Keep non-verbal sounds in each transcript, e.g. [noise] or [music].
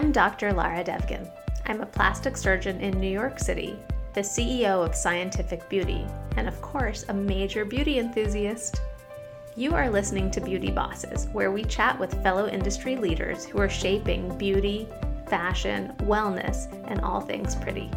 I'm Dr. Lara Devgan. I'm a plastic surgeon in New York City, the CEO of Scientific Beauty, and of course, a major beauty enthusiast. You are listening to Beauty Bosses, where we chat with fellow industry leaders who are shaping beauty, fashion, wellness, and all things pretty.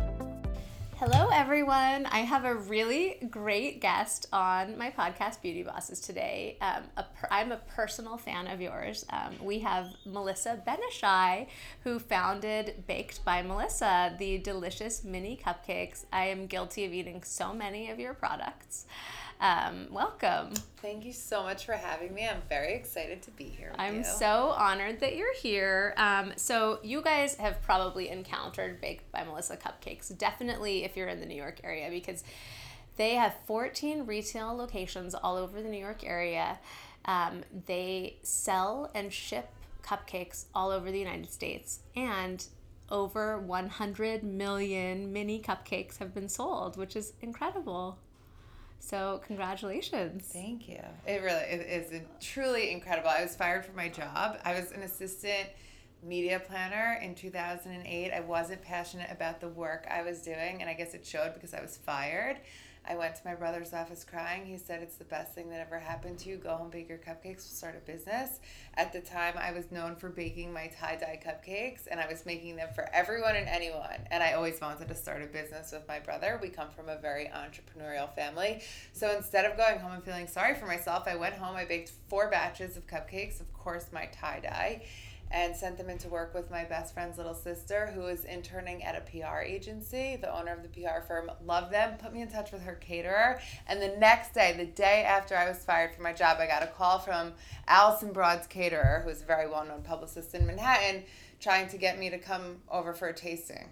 Hello, everyone. I have a really great guest on my podcast, Beauty Bosses, today. Um, a per- I'm a personal fan of yours. Um, we have Melissa Ben-Ishay, who founded Baked by Melissa, the delicious mini cupcakes. I am guilty of eating so many of your products. Um, welcome. Thank you so much for having me. I'm very excited to be here. I'm you. so honored that you're here. Um, so, you guys have probably encountered Baked by Melissa cupcakes, definitely if you're in the New York area, because they have 14 retail locations all over the New York area. Um, they sell and ship cupcakes all over the United States, and over 100 million mini cupcakes have been sold, which is incredible. So congratulations. Thank you. It really it is truly incredible. I was fired from my job. I was an assistant media planner in 2008. I wasn't passionate about the work I was doing, and I guess it showed because I was fired. I went to my brother's office crying. He said, It's the best thing that ever happened to you. Go home, bake your cupcakes, start a business. At the time, I was known for baking my tie dye cupcakes, and I was making them for everyone and anyone. And I always wanted to start a business with my brother. We come from a very entrepreneurial family. So instead of going home and feeling sorry for myself, I went home, I baked four batches of cupcakes, of course, my tie dye and sent them into work with my best friend's little sister who is interning at a PR agency. The owner of the PR firm loved them, put me in touch with her caterer. And the next day, the day after I was fired from my job, I got a call from Allison Brod's caterer, who's a very well known publicist in Manhattan, trying to get me to come over for a tasting.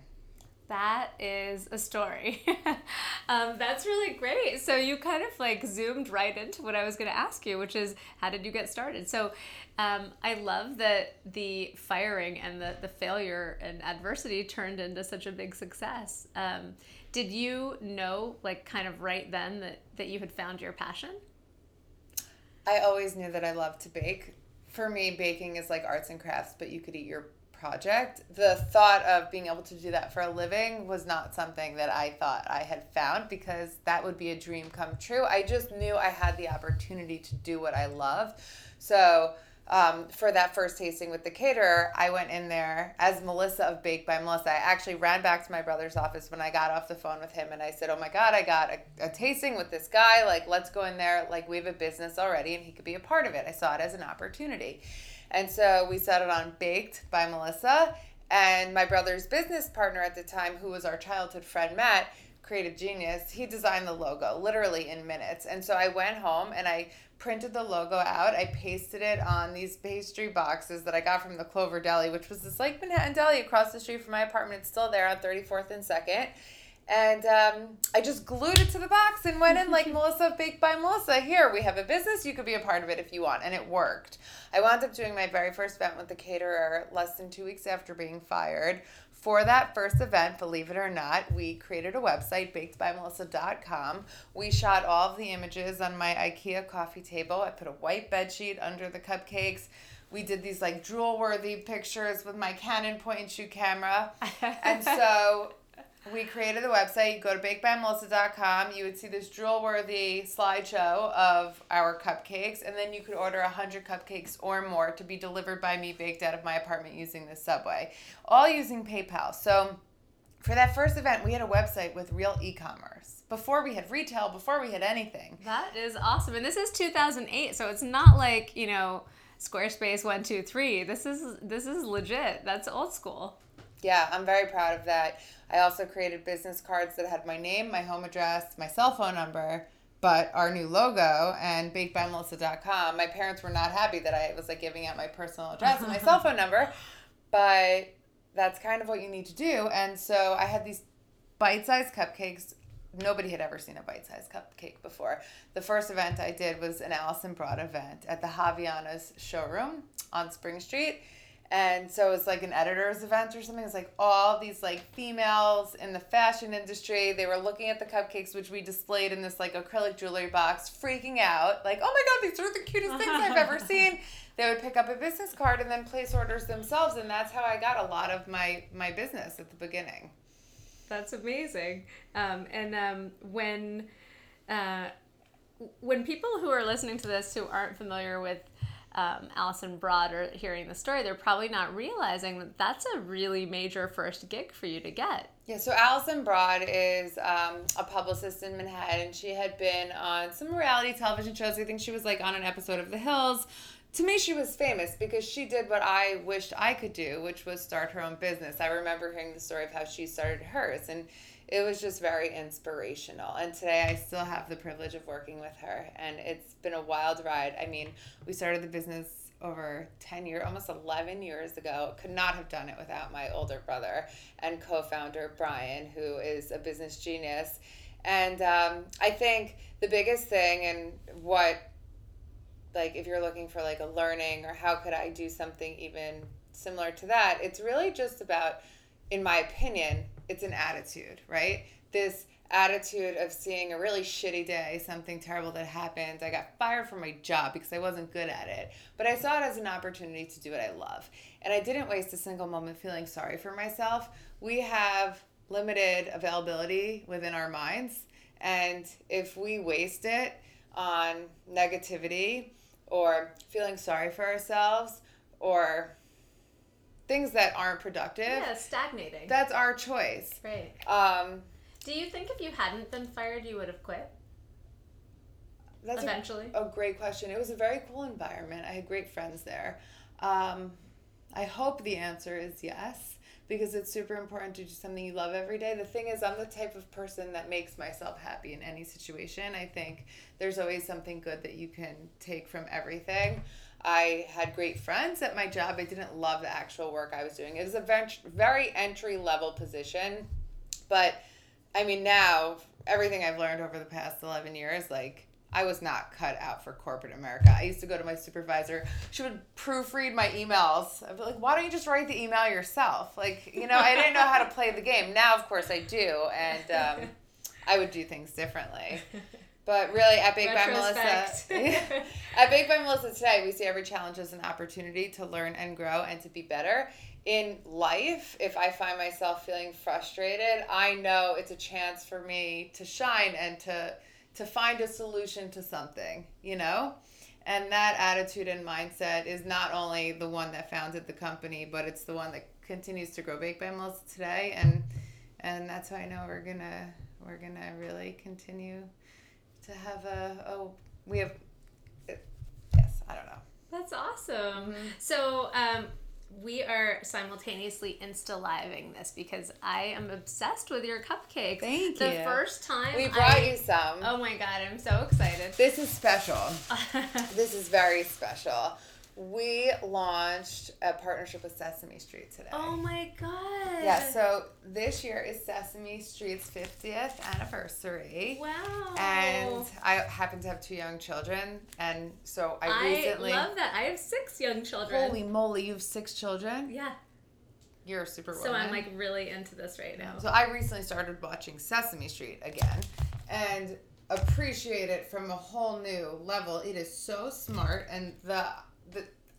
That is a story. [laughs] um, that's really great. So you kind of like zoomed right into what I was going to ask you, which is how did you get started? So um, I love that the firing and the, the failure and adversity turned into such a big success. Um, did you know, like, kind of right then that, that you had found your passion? I always knew that I loved to bake. For me, baking is like arts and crafts, but you could eat your project. The thought of being able to do that for a living was not something that I thought I had found because that would be a dream come true. I just knew I had the opportunity to do what I love. So, um, for that first tasting with the caterer, I went in there as Melissa of Baked by Melissa. I actually ran back to my brother's office when I got off the phone with him and I said, Oh my God, I got a, a tasting with this guy. Like, let's go in there. Like, we have a business already and he could be a part of it. I saw it as an opportunity. And so we set it on Baked by Melissa. And my brother's business partner at the time, who was our childhood friend, Matt, creative genius, he designed the logo literally in minutes. And so I went home and I printed the logo out. I pasted it on these pastry boxes that I got from the Clover Deli, which was this like Manhattan Deli across the street from my apartment. It's still there on 34th and 2nd. And um, I just glued it to the box and went in like [laughs] Melissa Baked by Melissa. Here, we have a business. You could be a part of it if you want. And it worked. I wound up doing my very first event with the caterer less than two weeks after being fired. For that first event, believe it or not, we created a website, bakedbymelissa.com. We shot all of the images on my IKEA coffee table. I put a white bed sheet under the cupcakes we did these like drool worthy pictures with my Canon point and shoot camera. [laughs] and so we created the website. You go to bakedbymelissa.com. You would see this drool worthy slideshow of our cupcakes, and then you could order 100 cupcakes or more to be delivered by me baked out of my apartment using the subway, all using PayPal. So, for that first event, we had a website with real e commerce before we had retail, before we had anything. That is awesome. And this is 2008, so it's not like, you know, Squarespace 123. This is this is legit. That's old school. Yeah, I'm very proud of that. I also created business cards that had my name, my home address, my cell phone number, but our new logo and bakedbymelissa.com. My parents were not happy that I was like giving out my personal address and my [laughs] cell phone number, but that's kind of what you need to do. And so I had these bite-sized cupcakes. Nobody had ever seen a bite-sized cupcake before. The first event I did was an Allison Brod event at the Javianas showroom on Spring Street And so it's like an editor's event or something. It's like all these like females in the fashion industry. They were looking at the cupcakes, which we displayed in this like acrylic jewelry box, freaking out. Like, oh my God, these are the cutest things I've ever [laughs] seen. They would pick up a business card and then place orders themselves. And that's how I got a lot of my, my business at the beginning. That's amazing. Um, and um, when, uh, when people who are listening to this who aren't familiar with um, Allison Brod or hearing the story, they're probably not realizing that that's a really major first gig for you to get. Yeah, so Allison Brod is um, a publicist in Manhattan. And she had been on some reality television shows. I think she was like on an episode of The Hills. To me, she was famous because she did what I wished I could do, which was start her own business. I remember hearing the story of how she started hers, and it was just very inspirational. And today I still have the privilege of working with her, and it's been a wild ride. I mean, we started the business over 10 years, almost 11 years ago. Could not have done it without my older brother and co founder, Brian, who is a business genius. And um, I think the biggest thing and what, like, if you're looking for like a learning or how could I do something even similar to that, it's really just about, in my opinion, it's an attitude, right? This attitude of seeing a really shitty day, something terrible that happened. I got fired from my job because I wasn't good at it. But I saw it as an opportunity to do what I love. And I didn't waste a single moment feeling sorry for myself. We have limited availability within our minds. And if we waste it on negativity or feeling sorry for ourselves or things that aren't productive. Yeah, stagnating. That's our choice. Right. Um, Do you think if you hadn't been fired, you would have quit? that's Eventually. A, a great question. It was a very cool environment. I had great friends there. Um, I hope the answer is yes because it's super important to do something you love every day. The thing is, I'm the type of person that makes myself happy in any situation. I think there's always something good that you can take from everything. I had great friends at my job. I didn't love the actual work I was doing. It was a very entry level position. But I mean, now, everything I've learned over the past 11 years, like, I was not cut out for corporate America. I used to go to my supervisor. She would proofread my emails. I'd be like, why don't you just write the email yourself? Like, you know, I didn't know how to play the game. Now, of course, I do. And um, I would do things differently. [laughs] But really, at Baked by Melissa, [laughs] at Baked by Melissa today, we see every challenge as an opportunity to learn and grow and to be better. In life, if I find myself feeling frustrated, I know it's a chance for me to shine and to to find a solution to something, you know? And that attitude and mindset is not only the one that founded the company, but it's the one that continues to grow Baked by Melissa today. And and that's how I know we're gonna we're gonna really continue to have a oh we have yes I don't know That's awesome. Mm-hmm. So, um, we are simultaneously insta living this because I am obsessed with your cupcakes. Thank the you. first time we brought I- you some Oh my god, I'm so excited. this is special [laughs] this is very special we launched a partnership with Sesame Street today oh my god. yeah so this year is Sesame Street's 50th anniversary Wow. and I happen to have two young children and so I, I recently I love that. I have six young children. holy moly you have six children yeah. you're a super So I'm like really into this right now. So I recently started watching Sesame Street again and appreciate it from a whole new level. It is so smart and the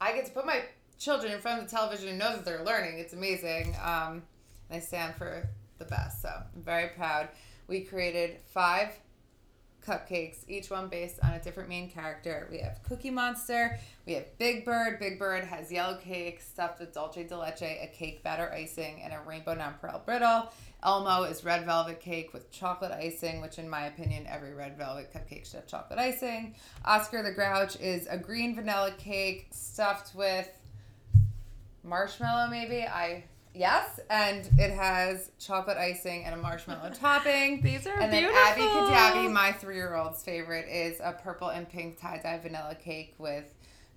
I get to put my children in front of the television and know that they're learning. It's amazing. Um, and I stand for the best. So I'm very proud. We created five cupcakes, each one based on a different main character. We have Cookie Monster, we have Big Bird. Big Bird has yellow cake stuffed with dulce de leche, a cake batter icing, and a rainbow nonpareil brittle. Elmo is red velvet cake with chocolate icing, which, in my opinion, every red velvet cupcake should have chocolate icing. Oscar the Grouch is a green vanilla cake stuffed with marshmallow, maybe. I yes, and it has chocolate icing and a marshmallow [laughs] topping. These are And then beautiful. Abby Cadabby, my three year old's favorite, is a purple and pink tie dye vanilla cake with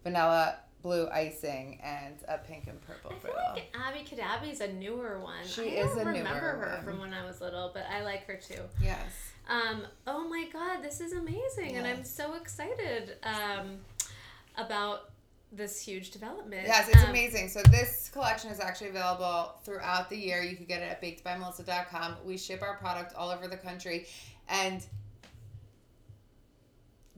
vanilla blue icing and a pink and purple I feel like Abby Cadabby is a newer one. She I is don't a newer remember her one. from when I was little, but I like her too. Yes. Um, oh my god, this is amazing, and I'm so excited um, about this huge development. Yes, it's Um, amazing. So this collection is actually available throughout the year. You can get it at bakedbymelissa.com. We ship our product all over the country and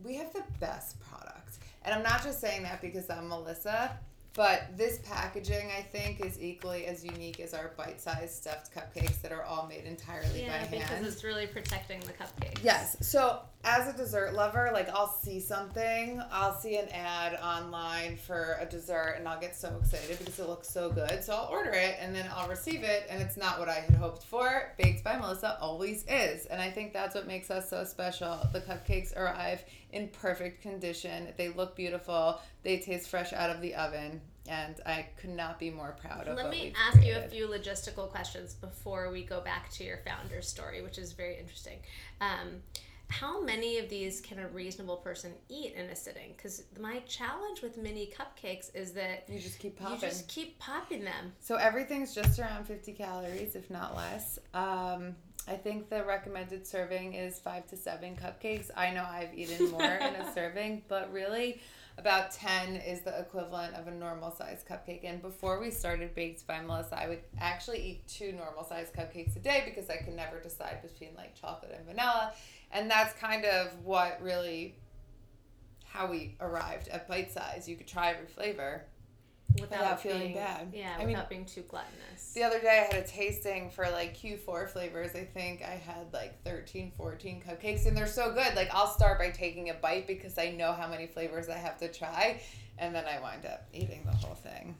we have the best product. And I'm not just saying that because I'm Melissa, but this packaging I think is equally as unique as our bite-sized stuffed cupcakes that are all made entirely Yeah, by hand. because it's really protecting the cupcakes. Yes. So as a dessert lover, like I'll see something, I'll see an ad online for a dessert and I'll get so excited because it looks so good. So I'll order it and then I'll receive it and it's not what I had hoped for. Baked by Melissa always is. And I think that's what makes us so special. The cupcakes arrive in perfect condition. They look beautiful. They taste fresh out of the oven. And I could not be more proud of them. Let me ask you a few logistical questions before we go back to your founder story, which is very interesting. Um, how many of these can a reasonable person eat in a sitting? Because my challenge with mini cupcakes is that You just keep popping. you just keep popping them. So everything's just around 50 calories, if not less. Um, I think the recommended serving is five to seven cupcakes. I know I've eaten more in a [laughs] serving, but really about 10 is the equivalent of a normal size cupcake. And before we started Baked by Melissa, I would actually eat two normal size cupcakes a day because I could never decide between like chocolate and vanilla. And that's kind of what really how we arrived at bite size. You could try every flavor. Without, Without feeling being, bad. Yeah, I without mean- being too gluttonous. The other day I had a tasting for like Q4 flavors. I think I had like 13, 14 cupcakes and they're so good. Like I'll start by taking a bite because I know how many flavors I have to try and then I wind up eating the whole thing.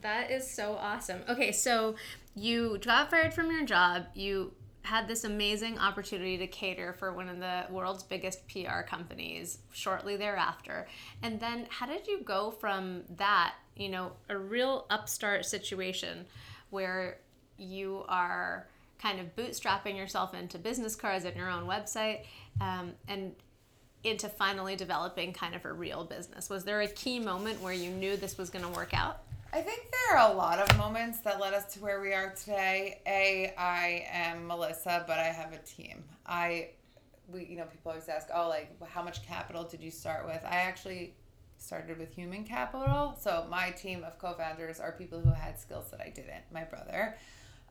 That is so awesome. Okay, so you got fired from your job. You had this amazing opportunity to cater for one of the world's biggest PR companies shortly thereafter. And then how did you go from that, you know, a real upstart situation where you are kind of bootstrapping yourself into business cards and your own website um, and into finally developing kind of a real business? Was there a key moment where you knew this was going to work out? I think there are a lot of moments that led us to where we are today. A, I am Melissa, but I have a team. I, we, you know, people always ask, oh, like, how much capital did you start with? I actually started with human capital. So my team of co-founders are people who had skills that I didn't. My brother,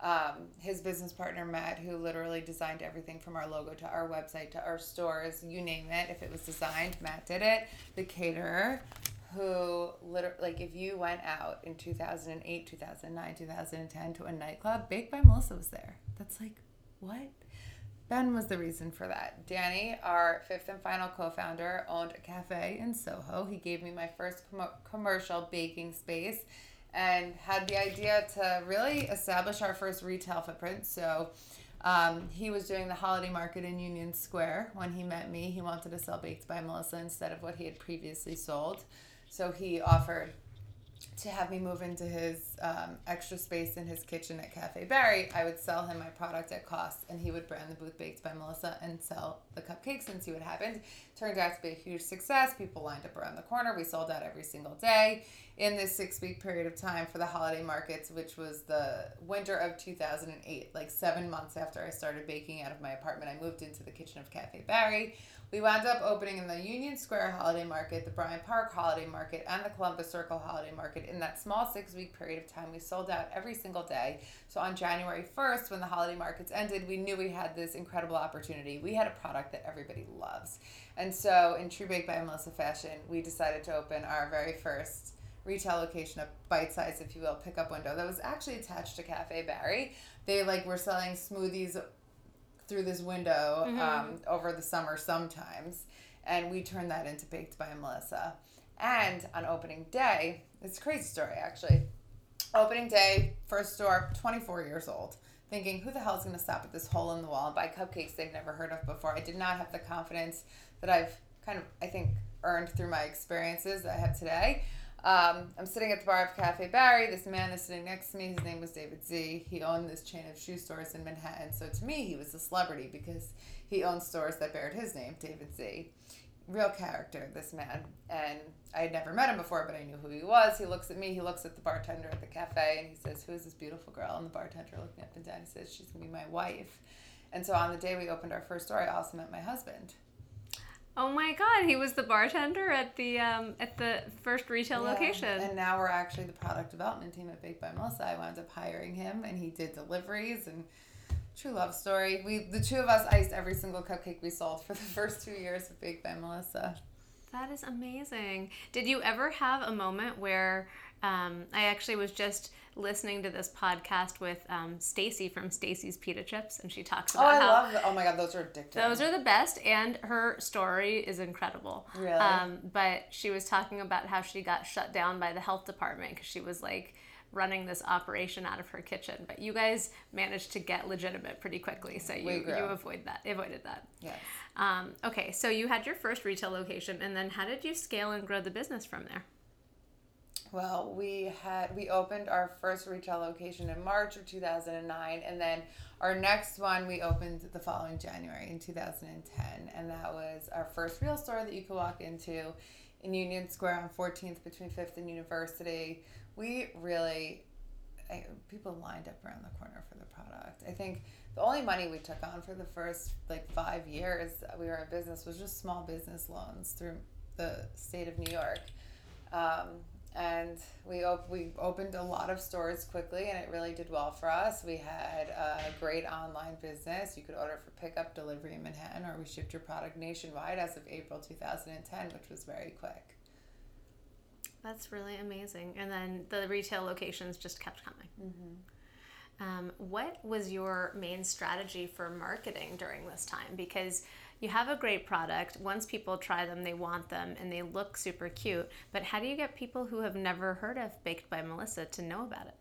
um, his business partner Matt, who literally designed everything from our logo to our website to our stores, you name it. If it was designed, Matt did it. The caterer, who literally like if you went out in 2008 2009 2010 to a nightclub baked by melissa was there that's like what ben was the reason for that danny our fifth and final co-founder owned a cafe in soho he gave me my first com- commercial baking space and had the idea to really establish our first retail footprint so um, he was doing the holiday market in Union Square when he met me. He wanted to sell Baked by Melissa instead of what he had previously sold. So he offered to have me move into his um, extra space in his kitchen at Cafe Barry. I would sell him my product at cost, and he would brand the booth Baked by Melissa and sell the cupcakes and see what happened. Turned out to be a huge success. People lined up around the corner. We sold out every single day in this six week period of time for the holiday markets, which was the winter of 2008, like seven months after I started baking out of my apartment. I moved into the kitchen of Cafe Barry. We wound up opening in the Union Square Holiday Market, the Bryant Park Holiday Market, and the Columbus Circle Holiday Market. In that small six week period of time, we sold out every single day. So on January 1st, when the holiday markets ended, we knew we had this incredible opportunity. We had a product that everybody loves. And so, in true Baked by Melissa fashion, we decided to open our very first retail location, a bite size, if you will, pickup window that was actually attached to Cafe Barry. They like were selling smoothies through this window um, over the summer sometimes, and we turned that into Baked by Melissa. And on opening day, it's a crazy story actually. Opening day, first store, 24 years old. Thinking, who the hell is going to stop at this hole in the wall and buy cupcakes they've never heard of before? I did not have the confidence that I've kind of, I think, earned through my experiences that I have today. Um, I'm sitting at the bar of Cafe Barry. This man is sitting next to me. His name was David Z. He owned this chain of shoe stores in Manhattan. So to me, he was a celebrity because he owned stores that bared his name, David Z. Real character, this man. And I had never met him before, but I knew who he was. He looks at me, he looks at the bartender at the cafe, and he says, Who is this beautiful girl? And the bartender looking up and down. He says, She's going to be my wife. And so on the day we opened our first store, I also met my husband. Oh my God, he was the bartender at the um, at the first retail Yeah, location. And now we're actually the product development team at Baked by Melissa. I wound up hiring him, and he did deliveries and true love story. We the two of us iced every single cupcake we sold for the [laughs] first two years of Baked by Melissa. That is amazing. Did you ever have a moment where um, I actually was just listening to this podcast with um, Stacy from Stacy's Pita Chips, and she talks Oh, about I how love the, Oh my god, those are addictive. those are the best, and her story is incredible. Really? Um, but she was talking about how she got shut down by the health department because she was like running this operation out of her kitchen. But you guys managed to get legitimate pretty quickly, so you you avoid that avoided that. yes. Um, okay, so you had your first retail location, and then how did you scale and grow the business from there? Well, we had we opened our first retail location in March of 2009 and then our next one we opened the following January in 2010 and that was our first real store that you could walk into in Union Square on 14th between 5th and University. We really I, people lined up around the corner for the product. I think the only money we took on for the first like 5 years we were in business was just small business loans through the state of New York. Um, and we op- we opened a lot of stores quickly and it really did well for us we had a great online business you could order for pickup delivery in manhattan or we shipped your product nationwide as of april 2010 which was very quick That's really amazing. And then the retail locations just kept coming. Um, what was your main strategy for marketing during this time? Because you have a great product. Once people try them, they want them and they look super cute. But how do you get people who have never heard of Baked by Melissa to know about it?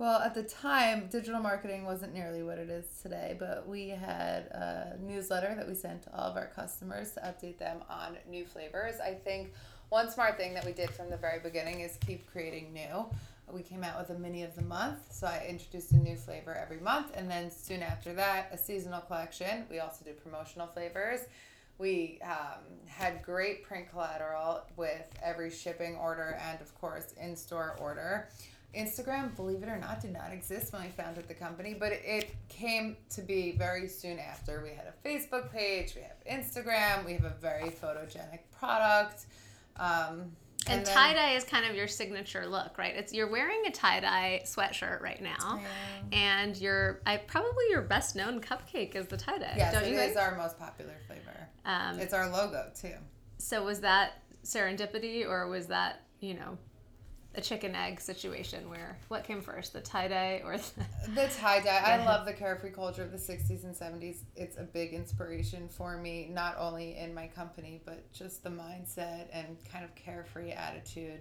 well at the time digital marketing wasn't nearly what it is today but we had a newsletter that we sent to all of our customers to update them on new flavors i think one smart thing that we did from the very beginning is keep creating new. We came out with a mini of the month so i introduced a new flavor every month and then soon after that a seasonal collection. We also did promotional flavors. We um, had great print collateral with every shipping order and of course in-store order. Instagram believe it or not did not exist when we founded the company but it came to be very soon after. We had a facebook page we have instagram we have a very photogenic product um, And, then- tie dye is kind of your signature look, right? It's you're wearing a tie dye sweatshirt right now, and your I probably your best known cupcake is the tie dye. Yes, don't it you is our most popular flavor. Um, It's our logo too. so was that serendipity, or was that you know a chicken egg situation where what came first, the tie dye or the, [laughs] The tie dye. I love the carefree culture of the 60s and 70s. It's a big inspiration for me, not only in my company, but just the mindset and kind of carefree attitude.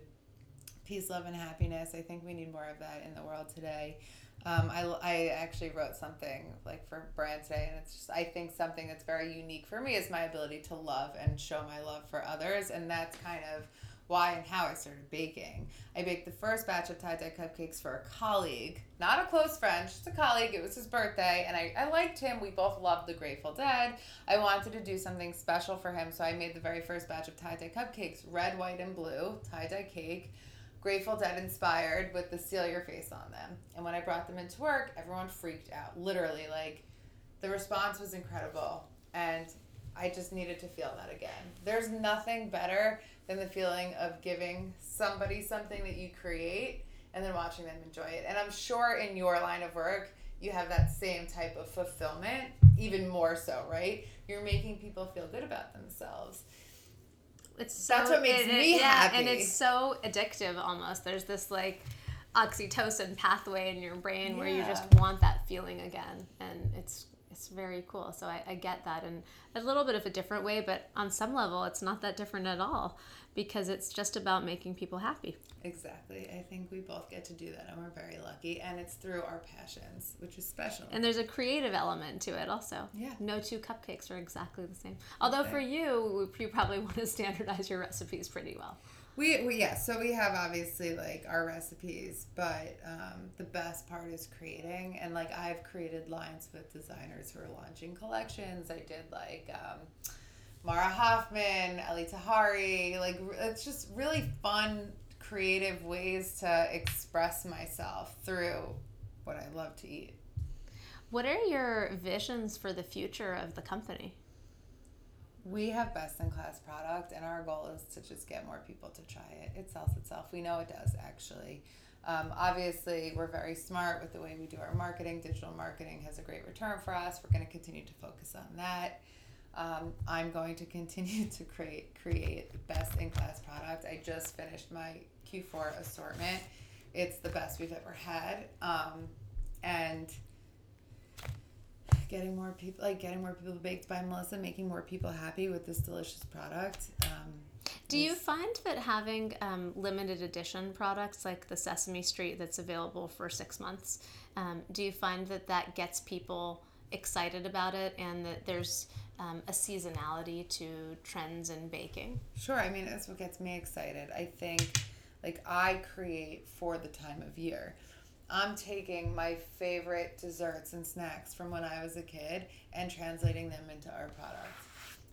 Peace, love, and happiness. I think we need more of that in the world today. Um, I, I actually wrote something like for brand today, and it's just I think something that's very unique for me is my ability to love and show my love for others, and that's kind of why and how I started baking. I baked the first batch of tie dye cupcakes for a colleague, not a close friend, just a colleague. It was his birthday, and I, I liked him. We both loved the Grateful Dead. I wanted to do something special for him, so I made the very first batch of tie dye cupcakes red, white, and blue tie dye cake. Grateful Dead inspired with the Steal Your Face on them. And when I brought them into work, everyone freaked out. Literally, like the response was incredible. And I just needed to feel that again. There's nothing better than the feeling of giving somebody something that you create and then watching them enjoy it. And I'm sure in your line of work, you have that same type of fulfillment, even more so, right? You're making people feel good about themselves. It's so, That's what makes it- me yeah, happy. and it's so addictive almost. There's this like oxytocin pathway in your brain where you just want that feeling again, and it's it's very cool. So I, I get that in a little bit of a different way, but on some level, it's not that different at all because it's just about making people happy. Exactly. I think we both get to do that, and we're very lucky. And it's through our passions, which is special. And there's a creative element to it also. Yeah. No two cupcakes are exactly the same. Although for you, you probably [laughs] want to standardize your recipes pretty well. We, we yeah, so we have obviously like our recipes, but um, the best part is creating. And like I've created lines with designers who are launching collections. I did like um, Mara Hoffman, Elie Tahari. Like it's just really fun, creative ways to express myself through what I love to eat. What are your visions for the future of the company? We have best in class product, and our goal is to just get more people to try it. It sells itself. We know it does actually. Um, obviously, we're very smart with the way we do our marketing. Digital marketing has a great return for us. We're going to continue to focus on that. Um, I'm going to continue [laughs] to create create best in class product. I just finished my Q4 assortment. It's the best we've ever had, um, and getting more people like getting more people baked by Melissa, making more people happy with this delicious product. Um, do you find that having um, limited edition products like the Sesame Street that's available for six months, um, do you find that that gets people excited about it and that there's um, a seasonality to trends in baking? Sure. I mean, that's what gets me excited. I think, like, I create for the time of year. I'm taking my favorite desserts and snacks from when I was a kid and translating them into our products.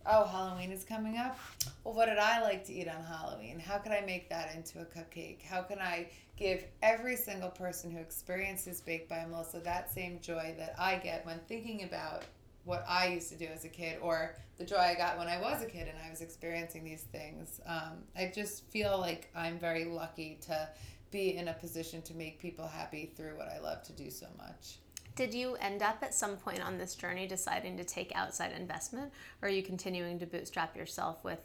oh, Halloween is coming up. Well, what did I like to eat on Halloween? How can I make that into a cupcake? How can I give every single person who experiences Baked by Melissa that same joy that I get when thinking about what I used to do as a kid or the joy I got when I was a kid and I was experiencing these things? Um, I just feel like I'm very lucky to be in a position to make people happy through what I love to do so much. Did you end up at some point on this journey deciding to take outside investment, or are you continuing to bootstrap yourself with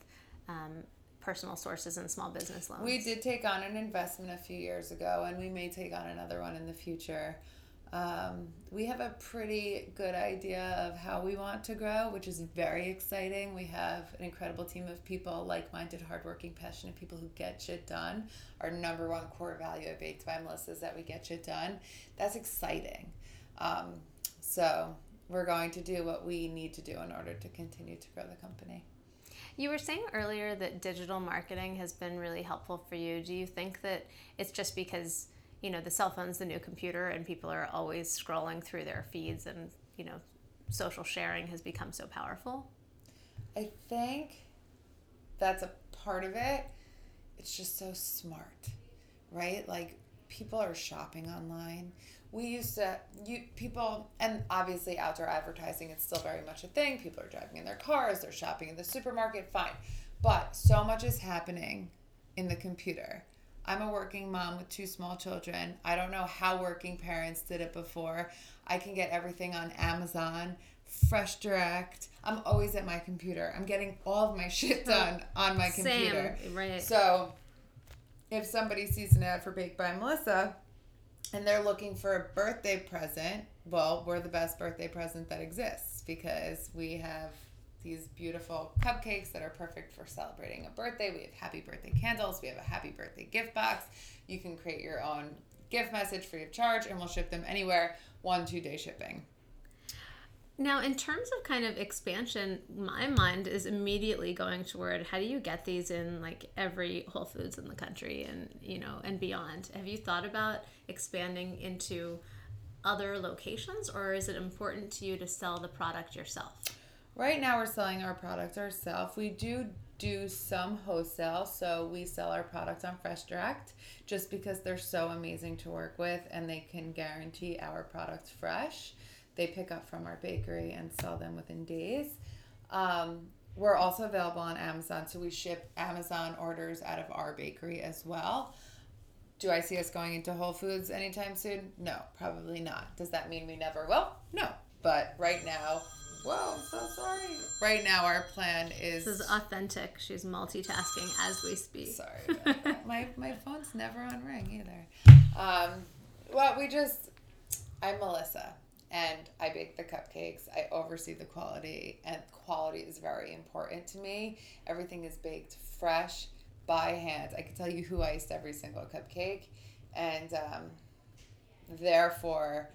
um, personal sources and small business loans? We did take on an investment a few years ago, and we may take on another one in the future. Um, we have a pretty good idea of how we want to grow, which is very exciting. We have an incredible team of people, like minded, hardworking, passionate people who get shit done. Our number one core value at Baked by Melissa is that we get shit done. That's exciting. Um, so we're going to do what we need to do in order to continue to grow the company. You were saying earlier that digital marketing has been really helpful for you. Do you think that it's just because, you know, the cell phone's the new computer and people are always scrolling through their feeds and, you know, social sharing has become so powerful? I think that's a part of it. It's just so smart, right? Like people are shopping online we used to you people and obviously outdoor advertising it's still very much a thing people are driving in their cars they're shopping in the supermarket fine but so much is happening in the computer i'm a working mom with two small children. I don't know how working parents did it before. I can get everything on amazon fresh direct. I'm always at my computer. I'm getting all of my [laughs] shit done on my computer. Same, right. So if somebody sees an ad for baked by melissa and they're looking for a birthday present, well, we're the best birthday present that exists because we have these beautiful cupcakes that are perfect for celebrating a birthday. We have happy birthday candles, we have a happy birthday gift box. You can create your own gift message free of charge and we'll ship them anywhere, one, two day shipping. Now, in terms of kind of expansion, my mind is immediately going toward how do you get these in like every Whole Foods in the country and you know and beyond. Have you thought about expanding into other locations, or is it important to you to sell the product yourself? Right now, we're selling our products ourselves. We do do some wholesale, so we sell our products on Fresh Direct just because they're so amazing to work with and they can guarantee our products fresh they pick up from our bakery and sell them within days. Um, we're also available on Amazon, so we ship Amazon orders out of our bakery as well. Do I see us going into Whole Foods anytime soon? No, probably not. Does that mean we never will? No. But right now, whoa, so sorry. Right now, our plan is. This is authentic. She's multitasking as we speak. Sorry. [laughs] my, my phone's never on ring either. Um, well, we just. I'm Melissa and I bake the cupcakes. I oversee the quality, and quality is very important to me. Everything is baked fresh by hand. I can tell you who iced every single cupcake, and um, therefore,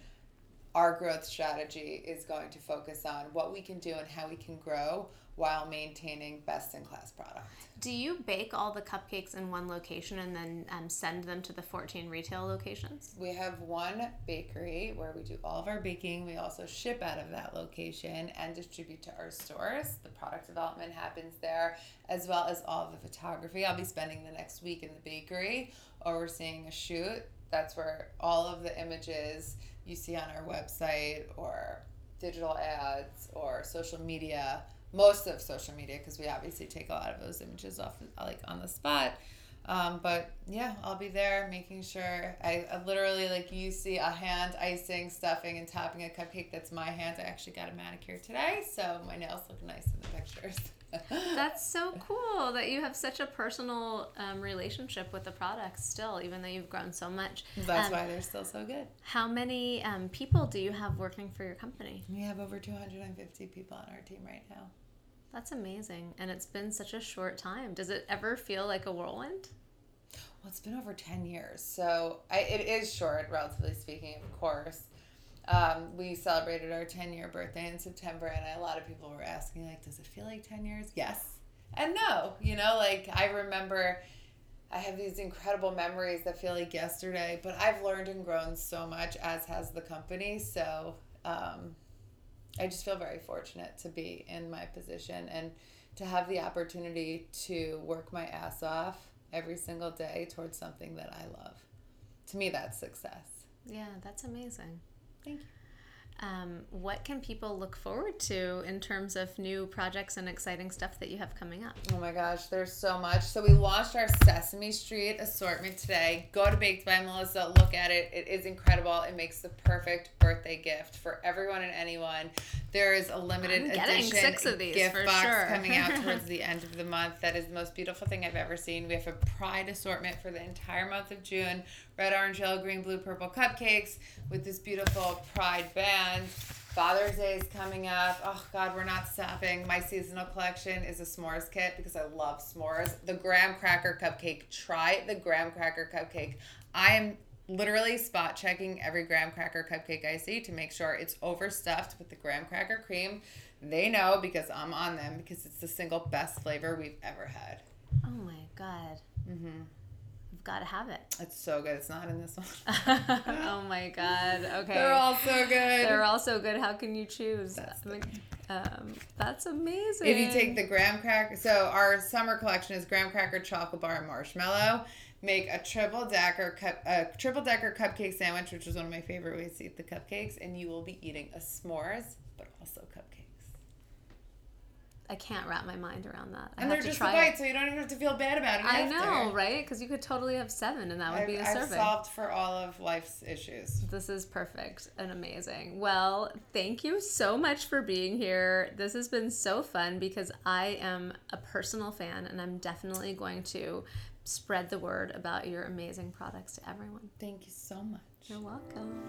our growth strategy is going to focus on what we can do and how we can grow while maintaining best in class product. Do you bake all the cupcakes in one location and then um, send them to the 14 retail locations? We have one bakery where we do all of our baking. We also ship out of that location and distribute to our stores. The product development happens there, as well as all the photography. I'll be spending the next week in the bakery overseeing a shoot. That's where all of the images you see on our website or digital ads or social media most of social media because we obviously take a lot of those images off like on the spot. Um, but yeah, I'll be there making sure. I, I literally like you see a hand icing, stuffing, and topping a cupcake. That's my hand. I actually got a manicure today, so my nails look nice in the pictures. [laughs] That's so cool that you have such a personal um, relationship with the products still, even though you've grown so much. That's um, why they're still so good. How many um, people do you have working for your company? We have over 250 people on our team right now. That's amazing. And it's been such a short time. Does it ever feel like a whirlwind? Well, it's been over 10 years. So I, it is short, relatively speaking, of course. Um, we celebrated our 10 year birthday in September, and a lot of people were asking, like, does it feel like 10 years? Yes. And no. You know, like, I remember I have these incredible memories that feel like yesterday, but I've learned and grown so much, as has the company. So um, I just feel very fortunate to be in my position and to have the opportunity to work my ass off every single day towards something that I love. To me, that's success. Yeah, that's amazing. Thank you. Um, what can people look forward to in terms of new projects and exciting stuff that you have coming up? Oh my gosh, there's so much. So we launched our Sesame Street assortment today. Go to Baked by Melissa, look at it. It is incredible. It makes the perfect birthday gift for everyone and anyone. There is a limited edition gift box sure. coming out [laughs] towards the end of the month. That is the most beautiful thing I've ever seen. We have a pride assortment for the entire month of June. Red, orange, yellow, green, blue, purple cupcakes with this beautiful pride band. Father's Day is coming up. Oh God, we're not stopping. My seasonal collection is a s'mores kit because I love s'mores. The graham cracker cupcake. Try the graham cracker cupcake. I am literally spot checking every graham cracker cupcake I see to make sure it's overstuffed with the graham cracker cream. They know because I'm on them because it's the single best flavor we've ever had. Oh my god. Mhm. You've got to have it. It's so good. It's not in this one. [laughs] oh my god. Okay. They're all so good. They're all so good. How can you choose? That's, um, that's amazing. If you take the graham cracker, so our summer collection is graham cracker, chocolate bar, and marshmallow make a triple decker cup a triple decker cupcake sandwich, which is one of my favorite ways to eat the cupcakes, and you will be eating a s'mores, but also cupcakes. I can't wrap my mind around that. I and they're just a bite, it. so you don't even have to feel bad about it. I after. know, right? Because you could totally have seven, and that would I've, be a I've serving. Solved for all of life's issues. This is perfect and amazing. Well, thank you so much for being here. This has been so fun because I am a personal fan, and I'm definitely going to spread the word about your amazing products to everyone. Thank you so much. You're welcome.